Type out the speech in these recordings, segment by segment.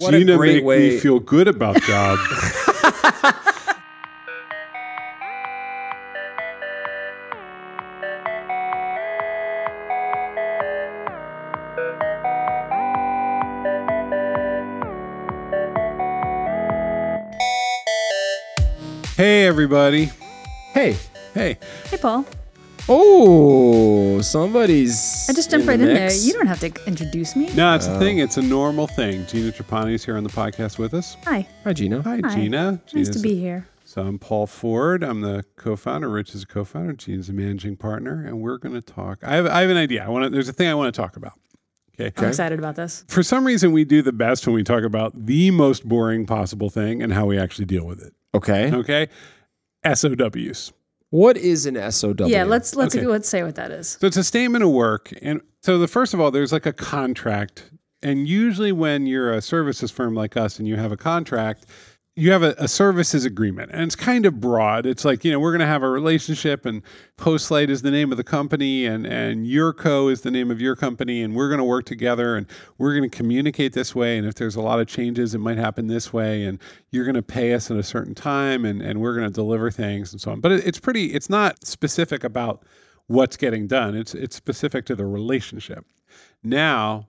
What a Gina great make way- me feel good about job. hey everybody. Hey. Hey. Hey, Paul. Oh, somebody's. I just jumped in right the in there. You don't have to introduce me. No, it's a oh. thing. It's a normal thing. Gina Trapani is here on the podcast with us. Hi. Hi, Gina. Hi, Hi. Gina. Nice Gina's to be here. So I'm Paul Ford. I'm the co-founder. Rich is a co-founder. Gina's a managing partner, and we're going to talk. I have, I have an idea. I want to. There's a thing I want to talk about. Okay. I'm excited about this. For some reason, we do the best when we talk about the most boring possible thing and how we actually deal with it. Okay. Okay. SOWs. What is an SOW? Yeah, let's let's Okay. let's say what that is. So it's a statement of work. And so the first of all, there's like a contract. And usually when you're a services firm like us and you have a contract, you have a, a services agreement. And it's kind of broad. It's like, you know, we're going to have a relationship and Postlight is the name of the company and, and your co is the name of your company. And we're going to work together and we're going to communicate this way. And if there's a lot of changes, it might happen this way. And you're going to pay us at a certain time and, and we're going to deliver things and so on. But it, it's pretty, it's not specific about what's getting done. It's it's specific to the relationship. Now,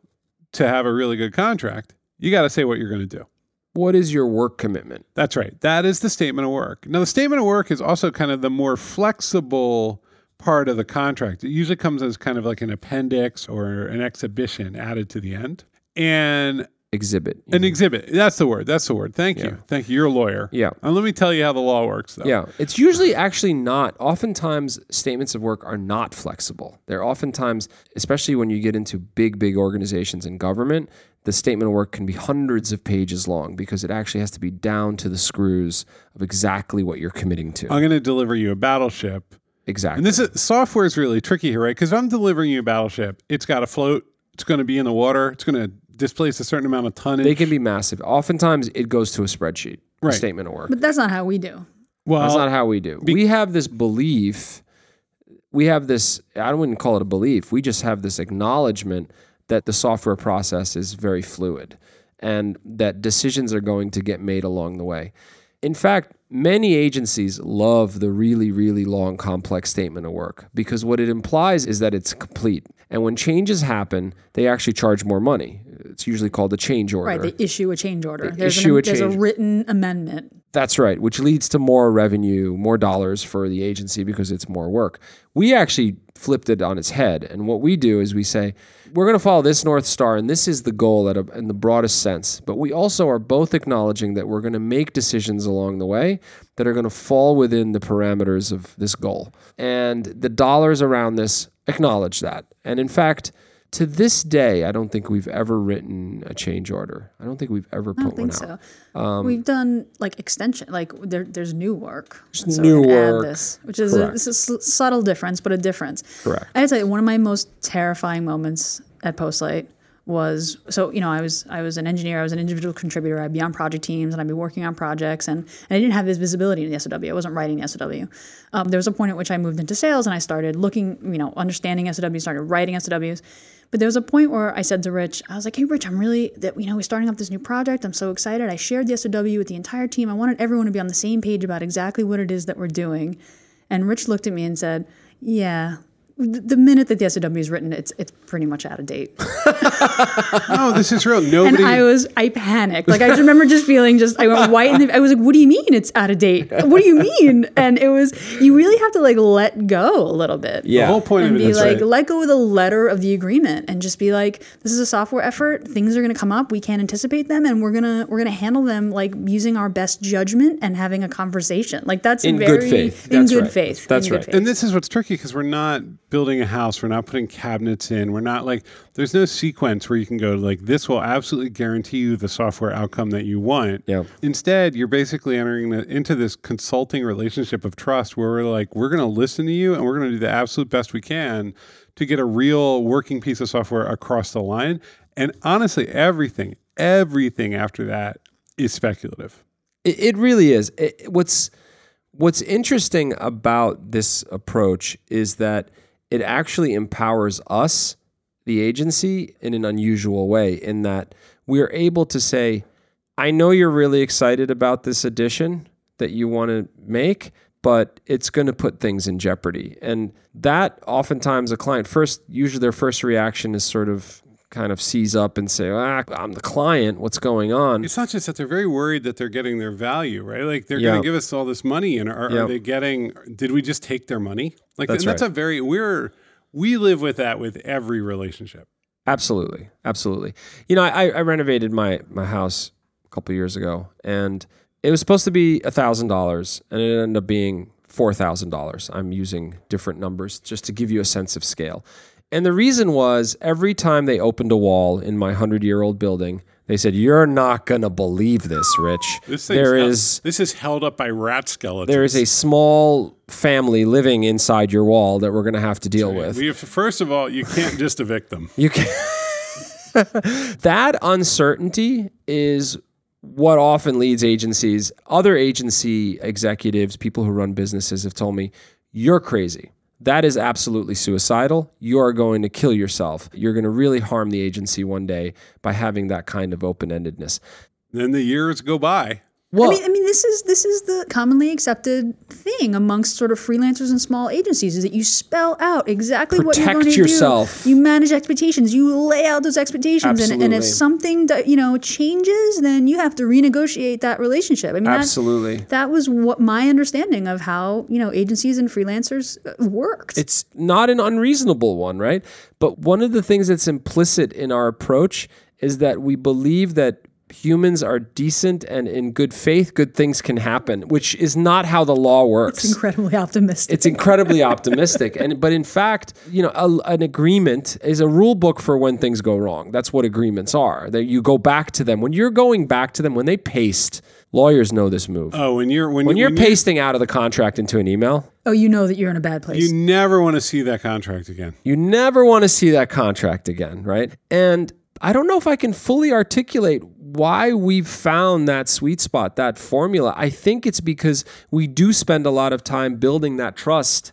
to have a really good contract, you got to say what you're going to do. What is your work commitment? That's right. That is the statement of work. Now, the statement of work is also kind of the more flexible part of the contract. It usually comes as kind of like an appendix or an exhibition added to the end. And Exhibit. an exhibit. That's the word. That's the word. Thank Yeah. you. Thank you. You're a lawyer. Yeah. And let me tell you how the law works, though. Yeah, it's usually actually not. Oftentimes, statements of work are not flexible. They're oftentimes, especially when you get into big, big organizations in government, the statement of work can be hundreds of pages long because it actually has to be down to the screws of exactly what you're committing to. I'm going to deliver you a battleship. exactly. And this is software is really tricky here, right? Because I'm delivering you a battleship. It's got to float. It's going to be in the water. It's going to displace a certain amount of tonnage. they can be massive. Oftentimes, it goes to a spreadsheet. a statement of work. But that's not how we do. well, That's not how we do. we have this belief. We have this. I wouldn't call it a belief. We just have this acknowledgement that the software process is very fluid, and that decisions are going to get made along the way. In fact, many agencies love the really, really long, complex statement of work because what it implies is that it's complete. And when changes happen, they actually charge more money. It's usually called a change order. Right. They issue a change order. There's, issue a an, there's change- a written amendment. That's right, which leads to more revenue, more dollars for the agency because it's more work. We actually flipped it on its head. And what we do is we say, we're going to follow this North Star, and this is the goal a, in the broadest sense. But we also are both acknowledging that we're going to make decisions along the way that are going to fall within the parameters of this goal. And the dollars around this acknowledge that. And in fact, to this day, I don't think we've ever written a change order. I don't think we've ever I put don't think one out. so. Um, we've done like extension, like there, there's new work. So new we can add work. this, which is a, Correct. this is a subtle difference, but a difference. Correct. I gotta tell you, one of my most terrifying moments at Postlight was so you know I was I was an engineer, I was an individual contributor, I'd be on project teams and I'd be working on projects, and, and I didn't have this visibility in the SOW. I wasn't writing the SOW. Um, there was a point at which I moved into sales and I started looking, you know, understanding SOWs, started writing SOWs. But there was a point where I said to Rich, I was like, "Hey, Rich, I'm really that you know we're starting up this new project. I'm so excited. I shared the SOW with the entire team. I wanted everyone to be on the same page about exactly what it is that we're doing." And Rich looked at me and said, "Yeah, the the minute that the SOW is written, it's it's pretty much out of date." no, this is real. And I was, I panicked. Like I just remember just feeling just, I went white, and I was like, "What do you mean it's out of date? What do you mean?" And it was, you really have to like let go a little bit. the whole point and of it be like, right. let go of the letter of the agreement, and just be like, this is a software effort. Things are going to come up. We can't anticipate them, and we're gonna we're gonna handle them like using our best judgment and having a conversation. Like that's In very good faith. in That's good right. faith. That's in right. faith. And this is what's tricky because we're not building a house. We're not putting cabinets in. We're not like, there's no sequence where you can go like, this will absolutely guarantee you the software outcome that you want. Yeah. Instead, you're basically entering the, into this consulting relationship of trust where we're like, we're going to listen to you and we're going to do the absolute best we can to get a real working piece of software across the line. And honestly, everything, everything after that is speculative. It, it really is. It- what's What's interesting about this approach is that it actually empowers us, the agency, in an unusual way, in that we're able to say, I know you're really excited about this addition that you want to make, but it's going to put things in jeopardy. And that oftentimes a client first, usually their first reaction is sort of kind of seize up and say, ah, I'm the client. What's going on? It's not just that they're very worried that they're getting their value, right? Like they're Yeah. going to give us all this money, and are, Yeah. are they getting? Did we just take their money? Like That's and that's a very we're we live with that with every relationship. Absolutely, absolutely. You know, I, I renovated my my house a couple years ago, and it was supposed to be a thousand dollars, and it ended up being four thousand dollars. I'm using different numbers just to give you a sense of scale. And the reason was every time they opened a wall in my hundred year old building, they said, "You're not gonna believe this, Rich. This there is this is held up by rat skeletons. there is a small family living inside your wall that we're gonna have to deal with." We have, first of all, you can't just evict them. You can that uncertainty is what often leads agencies, other agency executives, people who run businesses have told me, you're crazy. That is absolutely suicidal. You are going to kill yourself. You're going to really harm the agency one day by having that kind of open endedness. Then the years go by. Well, I mean, I mean, this is this is the commonly accepted thing amongst sort of freelancers and small agencies is that you spell out exactly what you're Protect going to yourself. do. You manage expectations. You lay out those expectations, and, and if something that you know changes, then you have to renegotiate that relationship. I mean, absolutely. That was what my understanding of how you know agencies and freelancers uh, worked. It's not an unreasonable one, right? But one of the things that's implicit in our approach is that we believe that humans are decent and in good faith, good things can happen, which is not how the law works. It's incredibly optimistic. It's incredibly optimistic, and but in fact, you know, a, an agreement is a rule book for when things go wrong. That's what agreements are. That you go back to them when you're going back to them when they paste. Lawyers know this move. Oh, when you're when, when you- you're when you- pasting out of the contract into an email, oh, you know that you're in a bad place. you never want to see that contract again. You never want to see that contract again, right? And I don't know if I can fully articulate why we've found that sweet spot, that formula. I think it's because we do spend a lot of time building that trust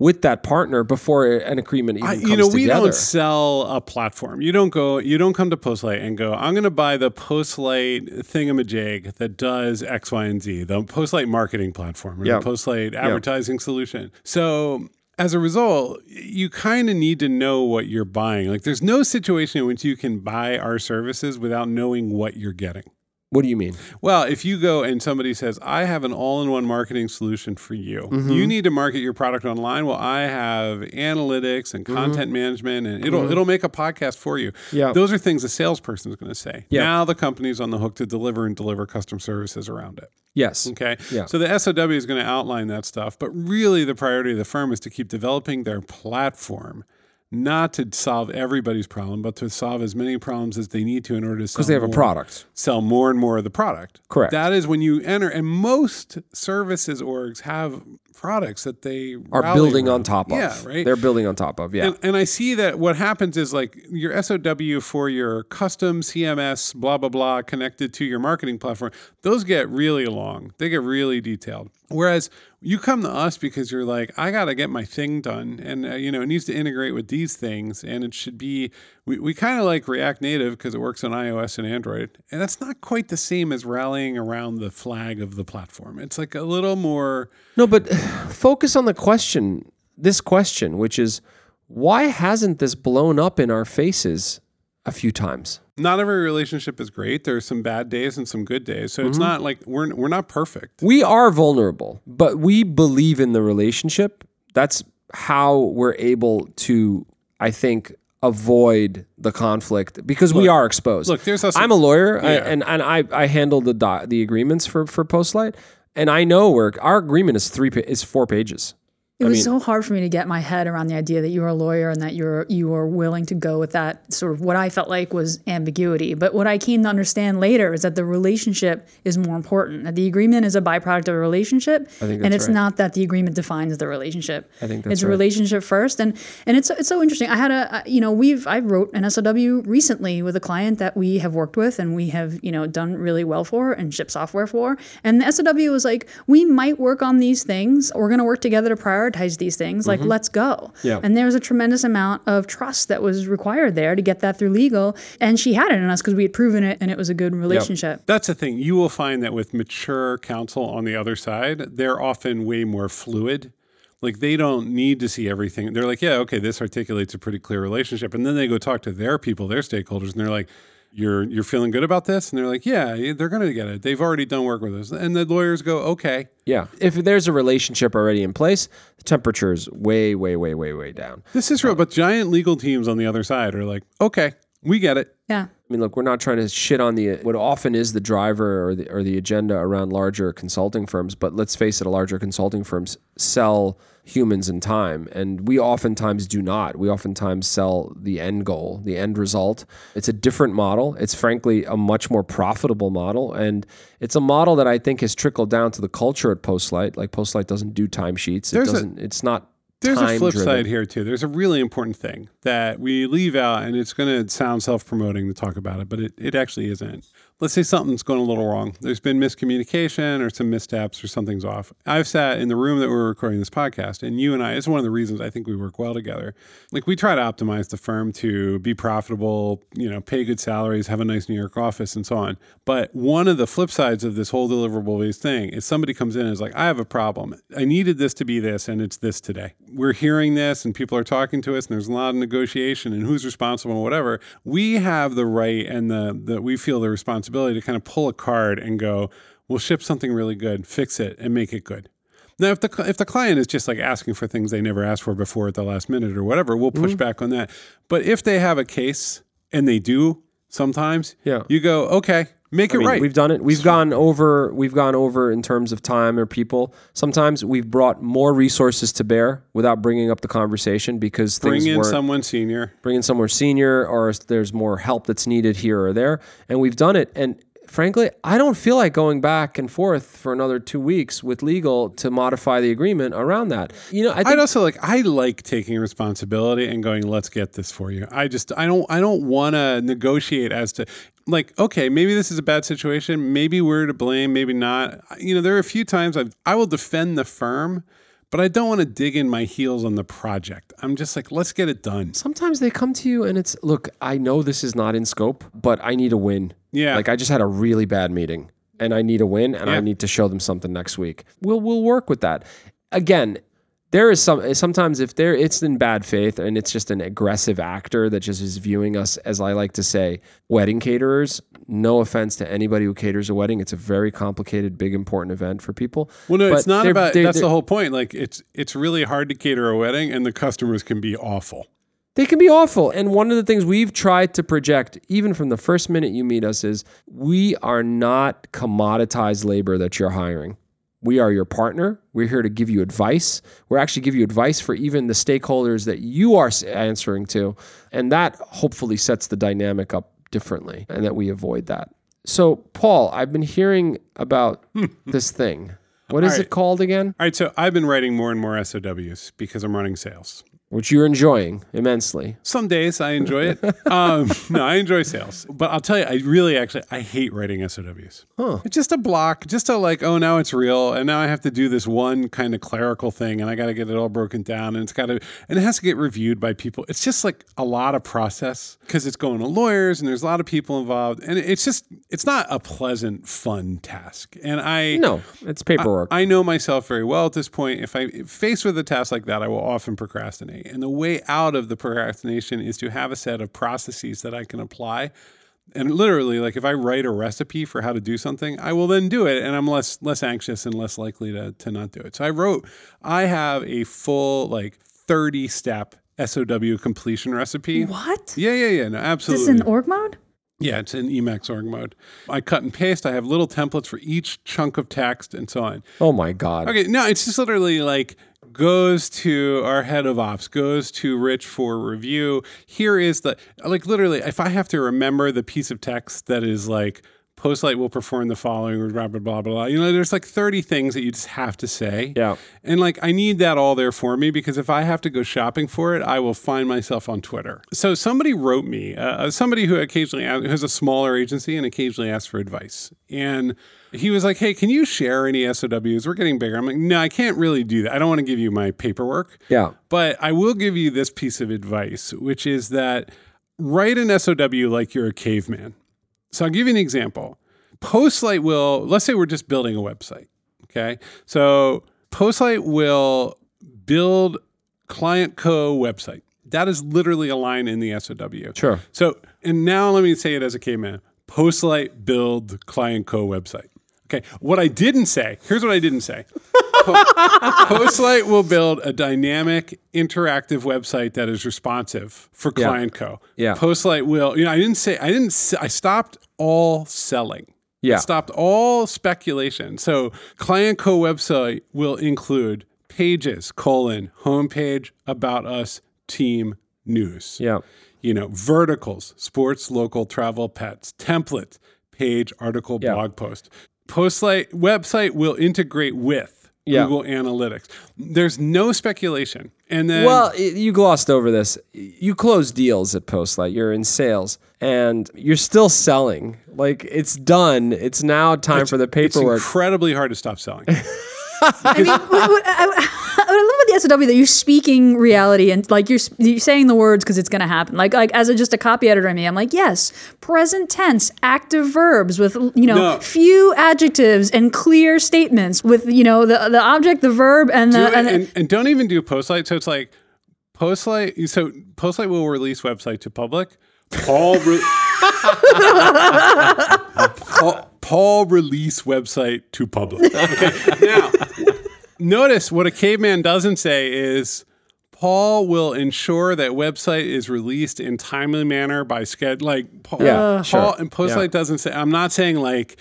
with that partner before an agreement even I, comes you know, we together. don't sell a platform. You don't go. You don't come to Postlight and go. I'm going to buy the Postlight thingamajig that does X, Y, and Z. The Postlight marketing platform or Yeah. the Postlight advertising solution. So. As a result, you kind of need to know what you're buying. Like, there's no situation in which you can buy our services without knowing what you're getting. What do you mean? Well, if you go and somebody says, I have an all in one marketing solution for you, Mm-hmm. you need to market your product online. Well, I have analytics and content management, and it'll, it'll make a podcast for you. Mm-hmm. Yeah. Those are things a salesperson is going to say. Yeah. Now the company's on the hook to deliver and deliver custom services around it. Yes. Okay. Yeah. So the SOW is going to outline that stuff, but really the priority of the firm is to keep developing their platform. Not to solve everybody's problem, but to solve as many problems as they need to in order to sell Because they have a more product. sell more and more of the product. Correct. That is when you enter, and most services orgs have products that they Are building on top of. Yeah, right. They're building on top of. Yeah. and, and I see that what happens is like your SOW for your custom CMS, blah, blah, blah, connected to your marketing platform, those get really long. They get really detailed. Whereas you come to us because you're like, I got to get my thing done. And, uh, you know, it needs to integrate with these things. And it should be, we, we kind of like React Native because it works on iOS and Android. And that's not quite the same as rallying around the flag of the platform. It's like a little more. No, but focus on the question, this question, which is why hasn't this blown up in our faces a few times? Not every relationship is great. There are some bad days and some good days. So it's mm-hmm. not like we're we're not perfect. We are vulnerable, but we believe in the relationship. That's how we're able to, I think, avoid the conflict because we are exposed. Look, there's also I'm a lawyer, I- and and I I handle the the agreements for for Postlight, and I know where our agreement is three pa- is four pages. It was so hard for me to get my head around the idea that you were a lawyer and that you're you were willing to go with that sort of what I felt like was ambiguity. But what I came to understand later is that the relationship is more important. That the agreement is a byproduct of a relationship, think and it's right. not that the agreement defines the relationship. I think that's it's a right. relationship first, and and it's it's so interesting. I had a you know we've I wrote an SOW recently with a client that we have worked with and we have you know done really well for and shipped software for, and the SOW was like we might work on these things. We're going to work together to prioritize prioritize these things. Like, mm-hmm. let's go. Yeah. And there was a tremendous amount of trust that was required there to get that through legal. And she had it in us because we had proven it and it was a good relationship. That's the thing. You will find that with mature counsel on the other side, they're often way more fluid. Like they don't need to see everything. They're like, yeah, okay, this articulates a pretty clear relationship. And then they go talk to their people, their stakeholders, and they're like, you're you're feeling good about this? And they're like, yeah, they're going to get it. They've already done work with us. And the lawyers go, okay. Yeah. If there's a relationship already in place, the temperature is way, way, way, way, way down. This is real. But giant legal teams on the other side are like, okay, we get it. Yeah. I mean, look, we're not trying to shit on the what often is the driver or the or the agenda around larger consulting firms, but let's face it, a larger consulting firms sell humans and time, and we oftentimes do not. We oftentimes sell the end goal, the end result. It's a different model. It's frankly a much more profitable model, and it's a model that I think has trickled down to the culture at Postlight. Like Postlight doesn't do timesheets. It There's a- doesn't. it's not. There's a flip time-driven. side here too. There's a really important thing that we leave out, and it's going to sound self-promoting to talk about it, but it, it actually isn't. Let's say something's going a little wrong. There's been miscommunication or some missteps or something's off. I've sat in the room that we're recording this podcast, and you and I, it's one of the reasons I think we work well together. Like we try to optimize the firm to be profitable, you know, pay good salaries, have a nice New York office, and so on. But one of the flip sides of this whole deliverable based thing is somebody comes in and is like, I have a problem. I needed this to be this, and it's this today. We're hearing this, and people are talking to us, and there's a lot of negotiation, and who's responsible, and whatever. We have the right and the, the we feel the responsibility to kind of pull a card and go, we'll ship something really good, fix it, and make it good. Now, if the if the client is just like asking for things they never asked for before at the last minute or whatever, we'll push mm-hmm. back on that. But if they have a case and they do sometimes, Yeah. you go okay, make it I mean, right. We've done it. We've gone over. We've gone over in terms of time or people. Sometimes we've brought more resources to bear without bringing up the conversation because Bring things in someone senior. bring in someone senior or there's more help that's needed here or there, and we've done it. And frankly, I don't feel like going back and forth for another two weeks with legal to modify the agreement around that. You know, I think I'd also like I like taking responsibility and going, let's get this for you. I just I don't I don't want to negotiate as to like okay maybe this is a bad situation maybe we're to blame maybe not you know there are a few times I've, I will defend the firm but I don't want to dig in my heels on the project. I'm just like let's get it done. sometimes they come to you and it's look i know this is not in scope but i need a win Yeah. like i just had a really bad meeting and i need a win and i need to show them something next week we'll we'll work with that again there is some sometimes if there it's in bad faith and it's just an aggressive actor that just is viewing us as i like to say wedding caterers no offense to anybody who caters a wedding it's a very complicated big important event for people Well, no, But it's not they're- about. they're- that's they're- the whole point. Like it's it's really hard to cater a wedding, and the customers can be awful. They can be awful. And one of the things we've tried to project, even from the first minute you meet us, is we are not commoditized labor that you're hiring. We are your partner. We're here to give you advice. We're actually give you advice for even the stakeholders that you are answering to. And that hopefully sets the dynamic up differently and that we avoid that. So, Paul, I've been hearing about this thing. What is right. it called again? All right, so I've been writing more and more SOWs because I'm running sales. Which you're enjoying immensely. Some days I enjoy it. um, no, I enjoy sales, but I'll tell you, I really actually I hate writing SOWs. Huh. It's just a block, just a like, oh, now it's real, and now I have to do this one kind of clerical thing, and I got to get it all broken down, and it's got to, and it has to get reviewed by people. It's just like a lot of process because it's going to lawyers, and there's a lot of people involved, and it's just, it's not a pleasant, fun task. And I No, it's paperwork. I know myself very well at this point. If I faced with a task like that, I will often procrastinate. And the way out of the procrastination is to have a set of processes that I can apply. And literally, like if I write a recipe for how to do something, I will then do it, and I'm less less anxious and less likely to to not do it. So I wrote, I have a full like 30 step SOW completion recipe. What? Yeah, yeah, yeah. No, Is absolutely. this in org mode? Yeah, it's in Emacs org mode. I cut and paste. I have little templates for each chunk of text and so on. oh my God. Okay, no, it's just literally like goes to our head of ops, goes to Rich for review. Here is the like literally, if I have to remember the piece of text that is like Postlight will perform the following, or blah, blah, blah, blah, blah. You know, there's like 30 things that you just have to say. Yeah. And like, I need that all there for me because if I have to go shopping for it, I will find myself on Twitter. So somebody wrote me, uh, somebody who occasionally who has a smaller agency and occasionally asks for advice. And he was like, Hey, can you share any SOWs? We're getting bigger. I'm like, No, I can't really do that. I don't want to give you my paperwork. Yeah. But I will give you this piece of advice, which is that write an SOW like you're a caveman. So I'll give you an example. Postlight will, let's say we're just building a website. Okay. So Postlight will build client co website. That is literally a line in the SOW. Sure. So, and now let me say it as a caveman Postlight build client co website. Okay. What I didn't say, here's what I didn't say. Postlight will build a dynamic, interactive website that is responsive for Yeah. Client Co. Yeah. Postlight will. You know, I didn't say. I didn't. s- I stopped all selling. Yeah. I stopped all speculation. So Client Co. website will include pages colon homepage about us team news Yeah. you know, verticals, sports, local, travel, pets, template, page, article, Yeah. blog post. Postlight website will integrate with Yeah. Google Analytics. There's no speculation. And then Well, you glossed over this. You close deals at Postlight. You're in sales, and you're still selling. Like it's done. It's now time for the paperwork. it's incredibly hard to stop selling. I mean, what, what, I, what I love about the SOW that you're speaking reality and like you're, you're saying the words because it's going to happen. Like like as a, just a copy editor, I mean, I'm like, yes, present tense, active verbs with you know No. few adjectives and clear statements with you know the the object, the verb, and the Do- and, and, and don't even do Postlight. So it's like Postlight. So Postlight will release website to public. Paul. Re- Paul, Paul release website to public. Okay. Now, notice what a caveman doesn't say is Paul will ensure that website is released in timely manner by schedule. Like Paul, Yeah, Paul sure. and Postlight doesn't say. I'm not saying like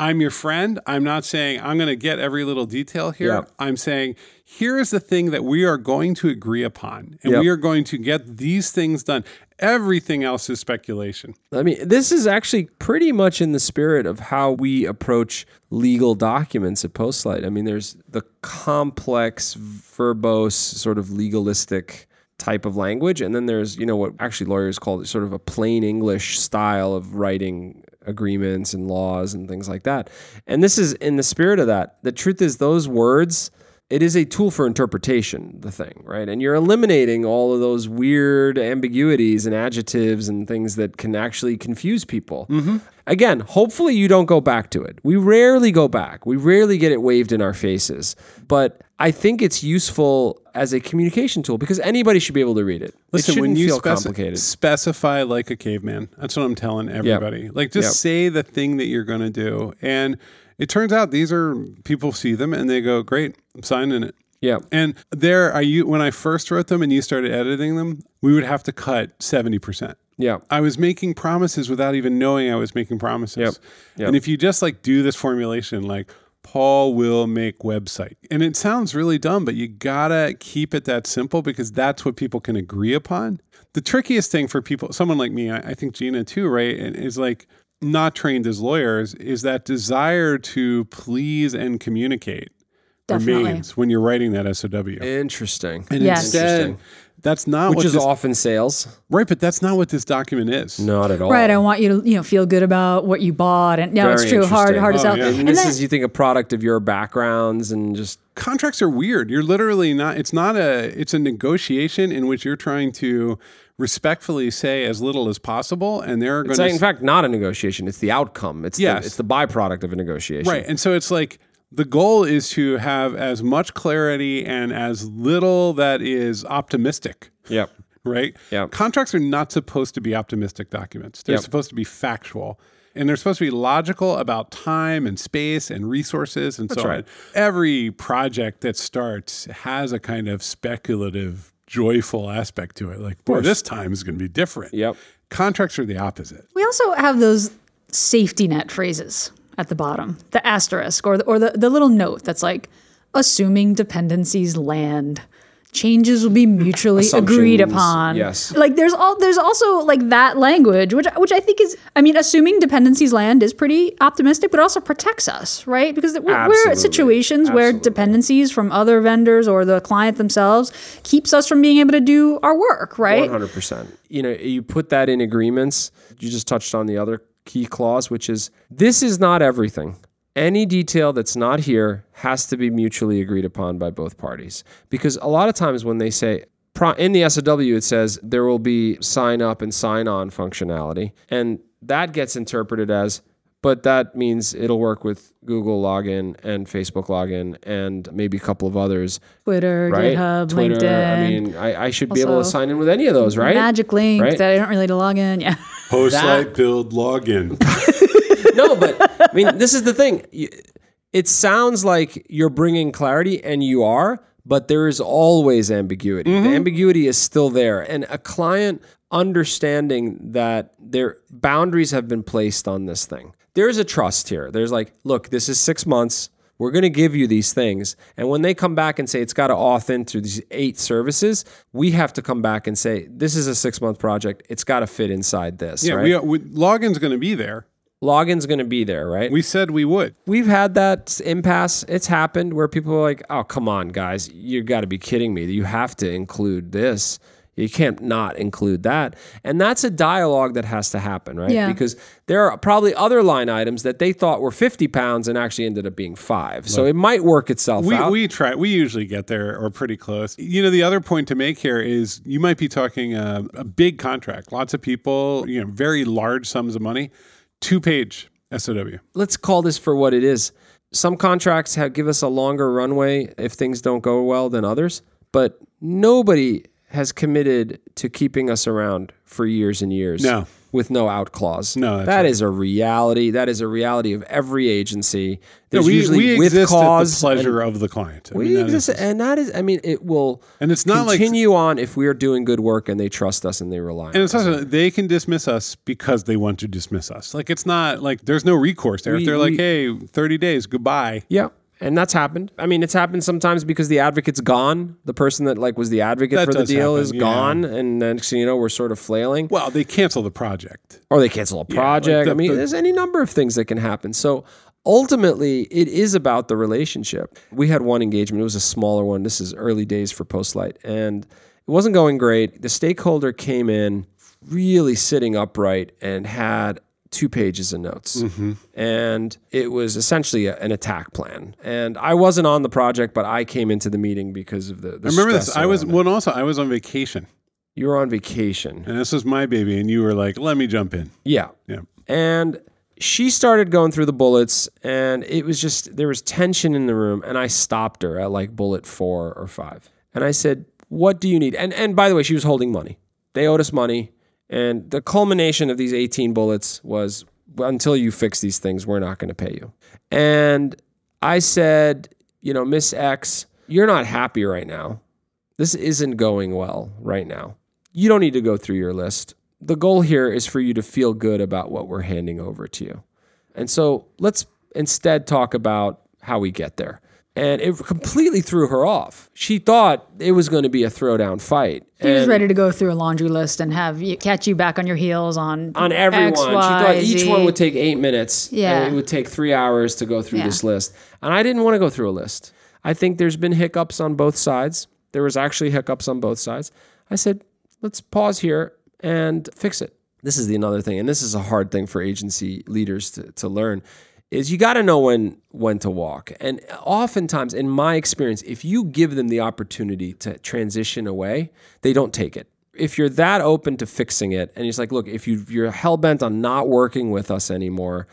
I'm your friend. I'm not saying I'm going to get every little detail here. Yeah. I'm saying here is the thing that we are going to agree upon, and Yep. we are going to get these things done. Everything else is speculation. I mean, this is actually pretty much in the spirit of how we approach legal documents at Postlight. I mean, there's the complex, verbose, sort of legalistic type of language, and then there's you know what actually lawyers call it sort of a plain English style of writing agreements and laws and things like that. And this is in the spirit of that. The truth is, those words it is a tool for interpretation, the thing, right? And you're eliminating all of those weird ambiguities and adjectives and things that can actually confuse people. Mm-hmm. Again, hopefully you don't go back to it. We rarely go back. We rarely get it waved in our faces. But I think it's useful as a communication tool because anybody should be able to read it. Listen, it when you feel speci- complicated. specify like a caveman, that's what I'm telling everybody. Like, just Yep. say the thing that you're going to do. And it turns out these are people see them and they go, "Great, I'm signing it." Yeah. And there, I when I first wrote them and you started editing them, we would have to cut seventy percent. Yeah. I was making promises without even knowing I was making promises. Yep. Yep. And if you just like do this formulation, like Paul will make website, and it sounds really dumb, but you gotta keep it that simple because that's what people can agree upon. The trickiest thing for people, someone like me, I, I think Gina too, right, and is like not trained as lawyers, is that desire to please and communicate Definitely. remains when you're writing that SOW. Interesting. And Yes. instead, Interesting. that's not Which is this, often sales. right, but that's not what this document is. Not at all. right. I want you to you know feel good about what you bought, and no, it's true. Hard hard to Oh, sell. yeah. And, And this then- is, you think, a product of your backgrounds and just contracts are weird. You're literally not. It's not a. It's a negotiation in which you're trying to respectfully say as little as possible, and they're going to. in fact not a negotiation. It's the outcome. It's Yes. the, it's the byproduct of a negotiation. right, and so it's like the goal is to have as much clarity and as little that is optimistic. Yep. Right. Yep. Contracts are not supposed to be optimistic documents. They're Yep. supposed to be factual. And they're supposed to be logical about time and space and resources and so right. on. Every project that starts has a kind of speculative, joyful aspect to it. Like, boy, this time is going to be different. Yep. Contracts are the opposite. We also have those safety net phrases at the bottom, the asterisk or the, or the, the little note that's like, assuming dependencies land. Changes will be mutually agreed upon. yes. Like there's all there's also like that language, which which I think is I mean, assuming dependencies land is pretty optimistic, but also protects us, right? Because we're, we're at situations where dependencies from other vendors or the client themselves keeps us from being able to do our work, right? 100%. You know, you put that in agreements. You just touched on the other key clause, which is this is not everything. Any detail that's not here has to be mutually agreed upon by both parties. Because a lot of times when they say, in the SOW, it says there will be sign up and sign on functionality. And that gets interpreted as, but that means it'll work with Google login and Facebook login and maybe a couple of others Twitter, right? GitHub, Twitter. LinkedIn. I mean, I, I should be able to sign in with any of those, right? Magic link Right? that I don't really need to log in. Yeah. Postlight build login. no, but I mean, this is the thing. It sounds like you're bringing clarity, and you are, but there is always ambiguity. The mm-hmm. ambiguity is still there, and a client understanding that their boundaries have been placed on this thing. There's a trust here. There's like, look, this is six months. We're going to give you these things. And when they come back and say it's got to auth in through these eight services, we have to come back and say, this is a six month project. It's got to fit inside this. Yeah, right? we, we, login's going to be there. Login's going to be there, right? We said we would. We've had that impasse. It's happened where people are like, oh, come on, guys. You got to be kidding me. You have to include this. You can't not include that. And that's a dialogue that has to happen, right? Yeah. Because there are probably other line items that they thought were 50 pounds and actually ended up being five. So it might work itself We, out. we try. We usually get there or pretty close. You know, the other point to make here is you might be talking a, a big contract, lots of people, you know, very large sums of money, two page SOW. let's call this for what it is. Some contracts have give us a longer runway if things don't go well than others, but nobody has committed to keeping us around for years and years. No. With no out clause. No, that right. is a reality. That is a reality of every agency. There's we, usually we with exist cause at the pleasure of the client. I we mean, exist, is- and that is. I mean, it will. And it's not like- continue on if we're doing good work and they trust us and they rely on and it's us. also they can dismiss us because they want to dismiss us. Like it's not like there's no recourse there. We- if they're like, hey, 30 days, goodbye. Yeah. And that's happened. I mean, it's happened sometimes because the advocate's gone. The person that like was the advocate That for the does deal happen, is yeah. gone, and then thing you know, we're sort of flailing, Well, they cancel the project. or they cancel a project. the- I mean, the- there's any number of things that can happen. So ultimately, it is about the relationship. We had one engagement. It was a smaller one. This is early days for Postlight, and it wasn't going great. The stakeholder came in really sitting upright and had two pages of notes. Mm-hmm. And it was essentially a- an attack plan. And I wasn't on the project, but I came into the meeting because of the, the I remember this. I was well. Also, I was on vacation, You were on vacation. and this was my baby, and you were like, "Let me jump in." Yeah. Yeah. And she started going through the bullets, and it was just, there was tension in the room. And I stopped her at like bullet four or five. And I said, What do you need? And, and by the way, she was holding money. They owed us money. And the culmination of these 18 bullets was "Well, until you fix these things, we're not going to pay you. And I said, You know, Miss X, you're not happy right now. This isn't going well right now. You don't need to go through your list. The goal here is for you to feel good about what we're handing over to you. And so let's instead talk about how we get there. And it completely threw her off. She thought it was going to be a throwdown fight. He was ready to go through a laundry list and have you catch you back on your heels on on everyone. X, she thought each Z. one would take eight minutes. Yeah. And it would take three hours to go through Yeah. this list. And I didn't want to go through a list. I think there's been hiccups on both sides. There was actually hiccups on both sides. I said, let's pause here and fix it. This is the another thing, and this is a hard thing for agency leaders to, to learn, is you got to know when when to walk. And oftentimes, in my experience, if you give them the opportunity to transition away, they don't take it. If you're that open to fixing it, and he's like, look, if you you're hell bent on not working with us anymore,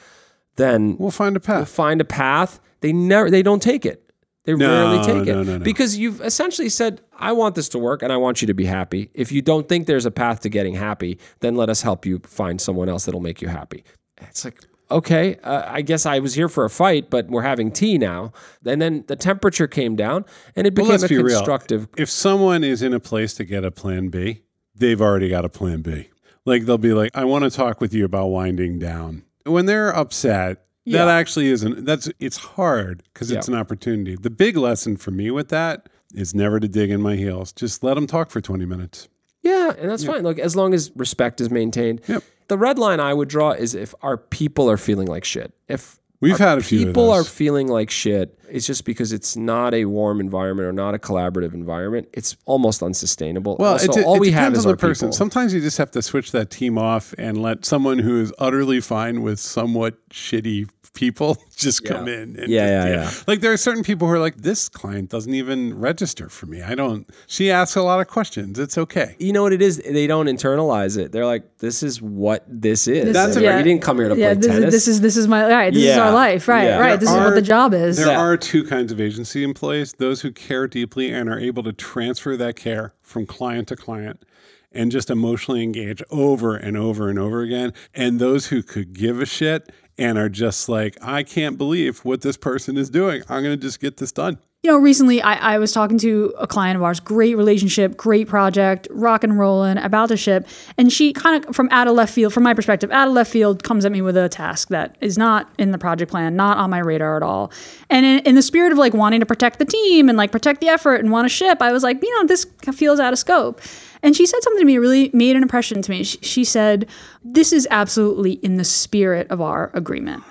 then We'll find a path. We'll find a path. They never they don't take it. They No, rarely take no, it no. because you've essentially said, "I want this to work, and I want you to be happy." If you don't think there's a path to getting happy, then let us help you find someone else that'll make you happy. It's like, okay, uh, I guess I was here for a fight, but we're having tea now. And then the temperature came down, and it Well, became let's a be real. constructive. If someone is in a place to get a plan B, they've already got a plan B. Like they'll be like, I want to talk with you about winding down. When they're upset, that actually isn't that's it's hard because it's Yeah. an opportunity. The big lesson for me with that is never to dig in my heels. Just let them talk for 20 minutes. Yeah, and that's fine. Look, as long as respect is maintained. Yep. The red line I would draw is if our people are feeling like shit. If We've had a few people are feeling like shit, it's just because it's not a warm environment or not a collaborative environment. It's almost unsustainable. Well, also, it, de- all it we have is on our the person. people. Sometimes you just have to switch that team off and let someone who is utterly fine with somewhat shitty people just come in. And Yeah, just- yeah, yeah. Like there are certain people who are like, this client doesn't even register for me. I don't. She asks a lot of questions. It's okay. you know what it is? They don't internalize it. They're like, "This is what this is." That's And a- you didn't come here to yeah, play this, tennis. is, this is this is my right. This is our life. Right, Yeah. right. This is what the job is. There Yeah. Are two kinds of agency employees those who care deeply and are able to transfer that care from client to client and just emotionally engage over and over and over again. And those who could give a shit and are just like, I can't believe what this person is doing. I'm going to just get this done. You know, recently I, I was talking to a client of ours, great relationship, great project, rock and rolling, about to ship. And she kind of, from out of left field, from my perspective, out of left field, comes at me with a task that is not in the project plan, not on my radar at all. And in, in the spirit of like wanting to protect the team and like protect the effort and want to ship, I was like, you know, this feels out of scope. And she said something to me that really made an impression to me. She, she said, This is absolutely in the spirit of our agreement.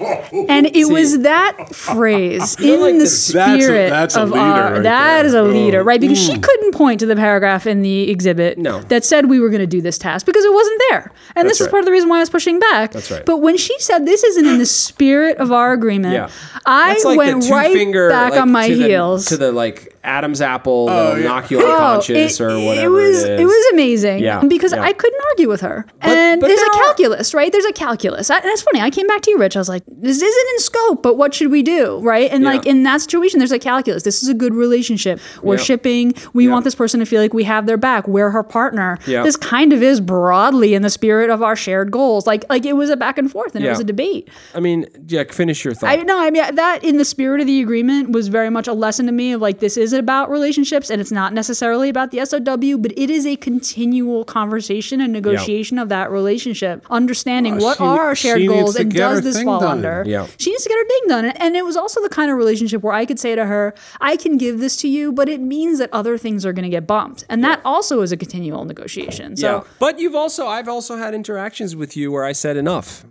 And it was that phrase in like the this- That's a- spirit that's a of our. right that there. is a leader, Oh. right? Because she mm. couldn't point to the paragraph in the exhibit No. that said we were going to do this task because it wasn't there. And this is part of the reason why I was pushing back. That's right. But when she said this isn't in the spirit of our agreement, Yeah. I like went right finger, back like, on my to the- heels. to the like Adam's apple Oh, that'll yeah. knock you Oh, unconscious it, or it whatever was it is. it was amazing Yeah, because yeah. I couldn't argue with her. and but there's there a are- calculus, right? There's a calculus. I, and it's funny. I came back to you, Rich. I was like, this isn't in scope, but what should we do, right? And like in that situation, there's a calculus. This is a good relationship. We're Yeah. shipping. We Yeah. want this person to feel like we have their back. We're her partner. Yeah. This kind of is broadly in the spirit of our shared goals. Like like it was a back and forth, and it was a debate. I mean, Jack, finish your thought. I no, I mean that in the spirit of the agreement was very much a lesson to me of like this is about relationships and it's not necessarily about the SOW, but it is a continual conversation and negotiation of that relationship, understanding Well, what she- are our shared goals and does this fall done. Yeah. She needs to get her thing done. And it was also the kind of relationship where I could say to her, I can give this to you, but it means that other things are going to get bumped. And that also is a continual negotiation. So, yeah. But you've also, I've also had interactions with you where I said enough.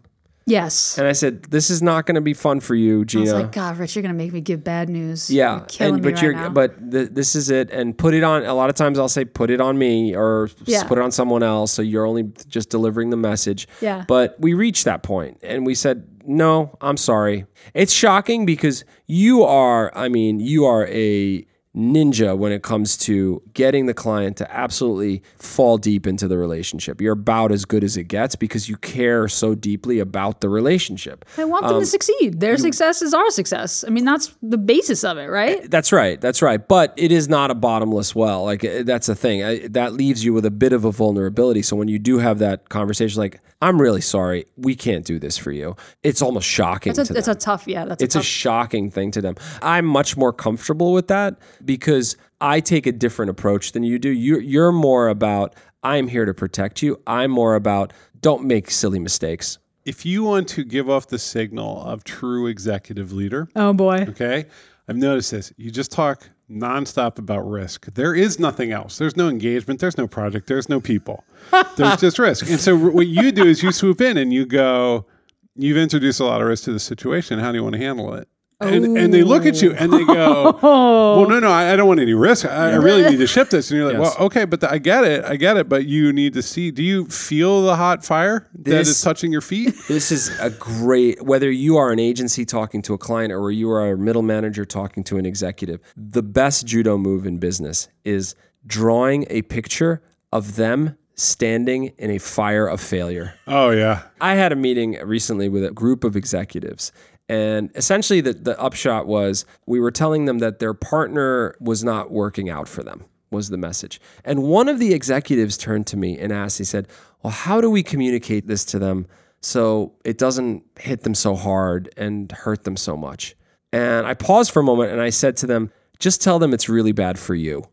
yes. And I said, this is not going to be fun for you, Gina." I was like, God, Rich, you're going to make me give bad news. Yeah, and, me but right you're now. but th- this is it, and put it on. A lot of times I'll say put it on me or Yeah. put it on someone else. So you're only just delivering the message. Yeah. But we reached that point, and we said, no, I'm sorry. It's shocking because you are. I mean, you are a ninja when it comes to getting the client to absolutely fall deep into the relationship. You're about as good as it gets because you care so deeply about the relationship. I want Um, them to succeed. Their success is our success. I mean, that's the basis of it, right? That's right. That's right. But it is not a bottomless well. Like uh, that's the thing. I, that leaves you with a bit of a vulnerability. So when you do have that conversation, like I'm really sorry, we can't do this for you. It's almost shocking It's to a, them. it's a tough, yeah. That's it's a a shocking thing to them. I'm much more comfortable with that because I take a different approach than you do. You're, you're more about I'm here to protect you. I'm more about don't make silly mistakes. If you want to give off the signal of true executive leader, oh boy. Okay. I've noticed this. You just talk nonstop about risk. There is nothing else. There's no engagement. There's no project. There's no people. There's just risk. And so what you do is you swoop in and you go, you've introduced a lot of risk to the situation. How do you want to handle it? And, and they look at you and they go, oh. well, no, no, I, I don't want any risk. I, I really need to ship this. And you're like, Yes. well, okay, but the, I get it. I get it. But you need to see, do you feel the hot fire that This- is touching your feet? This is a great, whether you are an agency talking to a client or you are a middle manager talking to an executive, the best judo move in business is drawing a picture of them standing in a fire of failure. Oh, yeah. I had a meeting recently with a group of executives. And essentially, the, the upshot was we were telling them that their partner was not working out for them, was the message. And one of the executives turned to me and asked, he said, Well, how do we communicate this to them so it doesn't hit them so hard and hurt them so much? And I paused for a moment and I said to them, Just tell them it's really bad for you.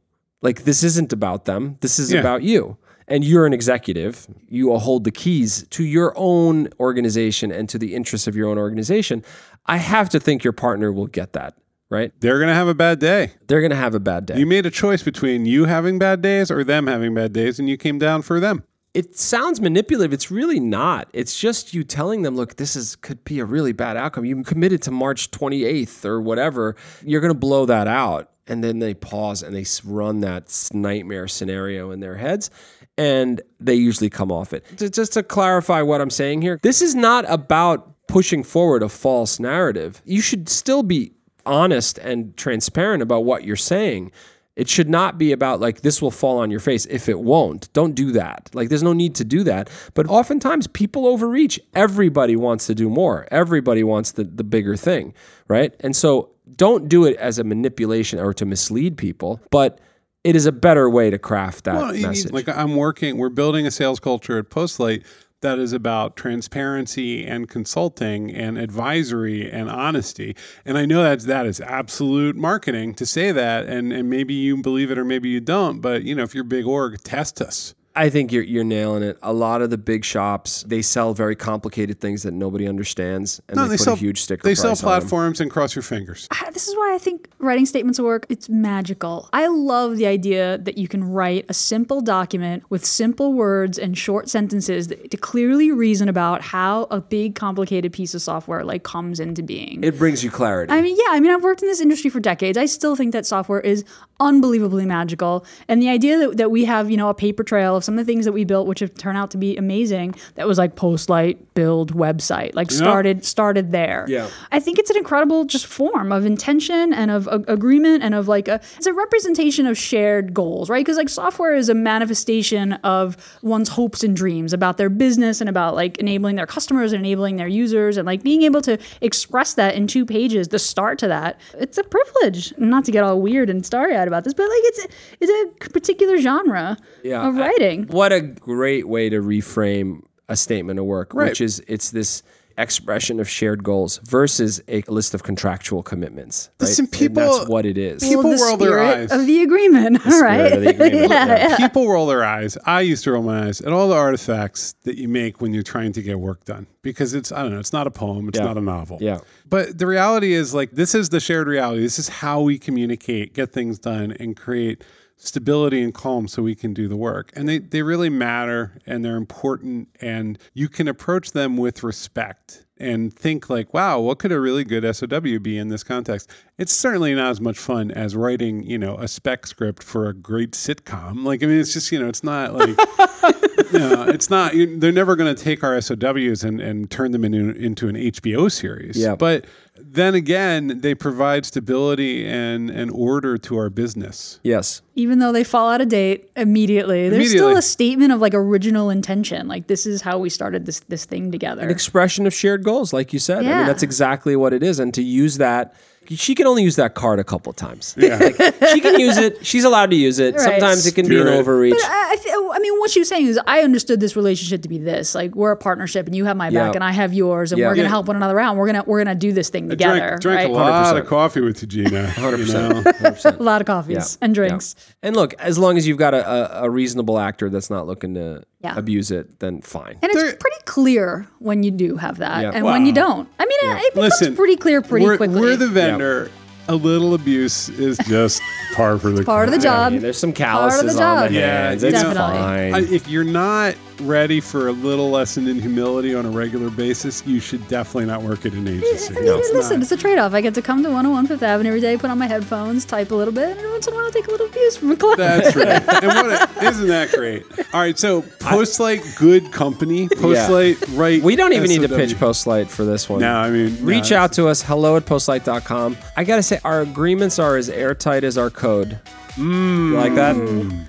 Like, this isn't about them, this is Yeah. about you and you're an executive, you hold the keys to your own organization and to the interests of your own organization, I have to think your partner will get that. right? They're going to have a bad day. They're going to have a bad day. You made a choice between you having bad days or them having bad days, and you came down for them. it sounds manipulative. It's really not. It's just you telling them, look, this is could be a really bad outcome. You committed to March 28th or whatever. You're going to blow that out. And then they pause and they run that nightmare scenario in their heads and they usually come off it. Just to clarify what I'm saying here, this is not about pushing forward a false narrative. You should still be honest and transparent about what you're saying. It should not be about like this will fall on your face if it won't. Don't do that. Like there's no need to do that. But oftentimes people overreach. Everybody wants to do more. Everybody wants the, the bigger thing, right? And so don't do it as a manipulation or to mislead people, but it is a better way to craft that Well, message. like I'm working, we're building a sales culture at Postlight that is about transparency and consulting and advisory and honesty. And I know that that is absolute marketing to say that, and and maybe you believe it or maybe you don't. But you know, if you're big org, test us. I think you're you're nailing it. A lot of the big shops they sell very complicated things that nobody understands, and they, put sell a huge sticker. They sell price on them. platforms and cross your fingers. I- this is why I think writing statements of work it's magical. I love the idea that you can write a simple document with simple words and short sentences that, to clearly reason about how a big complicated piece of software like comes into being. It brings you clarity. I mean, yeah, I mean, I've worked in this industry for decades. I still think that software is unbelievably magical. And the idea that, that we have, you know, a paper trail of some of the things that we built, which have turned out to be amazing, that was like Postlight build website, like started started there. Yeah. I think it's an incredible just form of intention and of agreement and of like a it's a representation of shared goals, right? Because like software is a manifestation of one's hopes and dreams about their business and about like enabling their customers and enabling their users and like being able to express that in two pages, the start to that. It's a privilege. Not to get all weird and starry-eyed about this, but like it's a, it's a particular genre Yeah, of I- writing. what a great way to reframe a statement of work, Right. which is it's this expression of shared goals versus a list of contractual commitments. Right? Listen, And people- that's what it is. People well, the roll their eyes. of the agreement, right? of the agreement, yeah. People roll their eyes. I used to roll my eyes at all the artifacts that you make when you're trying to get work done because it's I don't know, it's not a poem, it's Yeah. not a novel. Yeah. But the reality is like this is the shared reality. This is how we communicate, get things done and create stability and calm so we can do the work. And they they really matter and they're important and you can approach them with respect and think like, wow, what could a really good SOW be in this context? It's certainly not as much fun as writing, you know, a spec script for a great sitcom. Like, I mean, it's just, you know, it's not like, you know, it's not, you, they're never going to take our SOWs and, and turn them into, into an HBO series. Yeah. But then again, they provide stability and, and order to our business. Yes. even though they fall out of date immediately, there's still a statement of like original intention. Like this is how we started this this thing together. An expression of shared goals, like you said. I mean, Yeah. that's exactly what it is. And to use that, she can only use that card a couple times. Yeah. She can use it. She's allowed to use it. Right. Sometimes it can be an Spirit. overreach. I, I, feel- I mean, what she was saying is, I understood this relationship to be this. Like, we're a partnership, and you have my Yeah. back, and I have yours, and Yeah. we're gonna Yeah. help one another out. And we're gonna we're gonna do this thing together, drank drank right? a lot 100%. of coffee with you, Gina. 100%. You know? 100%. A lot of coffees Yeah. and drinks. Yeah. And look, as long as you've got a, a, a reasonable actor that's not looking to Yeah. abuse it, then fine. And it's There- pretty clear when you do have that, Yeah. and when you don't. I mean, it becomes Listen, pretty clear pretty we're, quickly. We're the vendor. A little abuse is just par for the part of the course. job. I mean, there's some calluses of the on job. the Yeah, hands. you It's know- fine. I, if you're not ready for a little lesson in humility on a regular basis, you should definitely not work at an agency. I mean, It's listen, not. it's a trade-off. I get to come to 101 Fifth Avenue every day, put on my headphones, type a little bit, and once in a while, I'll take a little abuse from a client. That's right. And what a, isn't that great? All right, so Postlight, good company. Postlight, right? we don't even need to SOW. pitch Postlight for this one. No, I mean, Reach no, out to us, hello at postlight.com. I got to say, our agreements are as airtight as our code. Mm. You like that?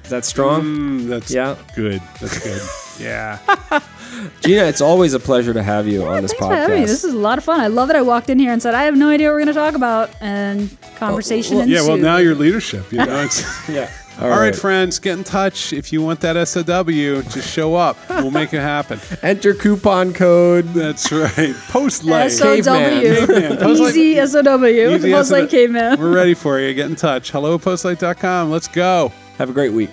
Is that strong? Mm, that's Yeah. good. That's good. Yeah. Gina, it's always a pleasure to have you on this Thanks for having me. podcast. This is a lot of fun. I love that I walked in here and said, I have no idea what we're going to talk about. And conversation well, yeah, well, now you're leadership. You know, yeah. All right. friends, get in touch. If you want that SOW, just show up. We'll make it happen. Enter coupon code. That's right. Post Postlight. SOW. Caveman. Easy SOW. Easy Post SOW. like caveman. We're ready for you. Get in touch. Hello, postlight.com. Let's go. Have a great week.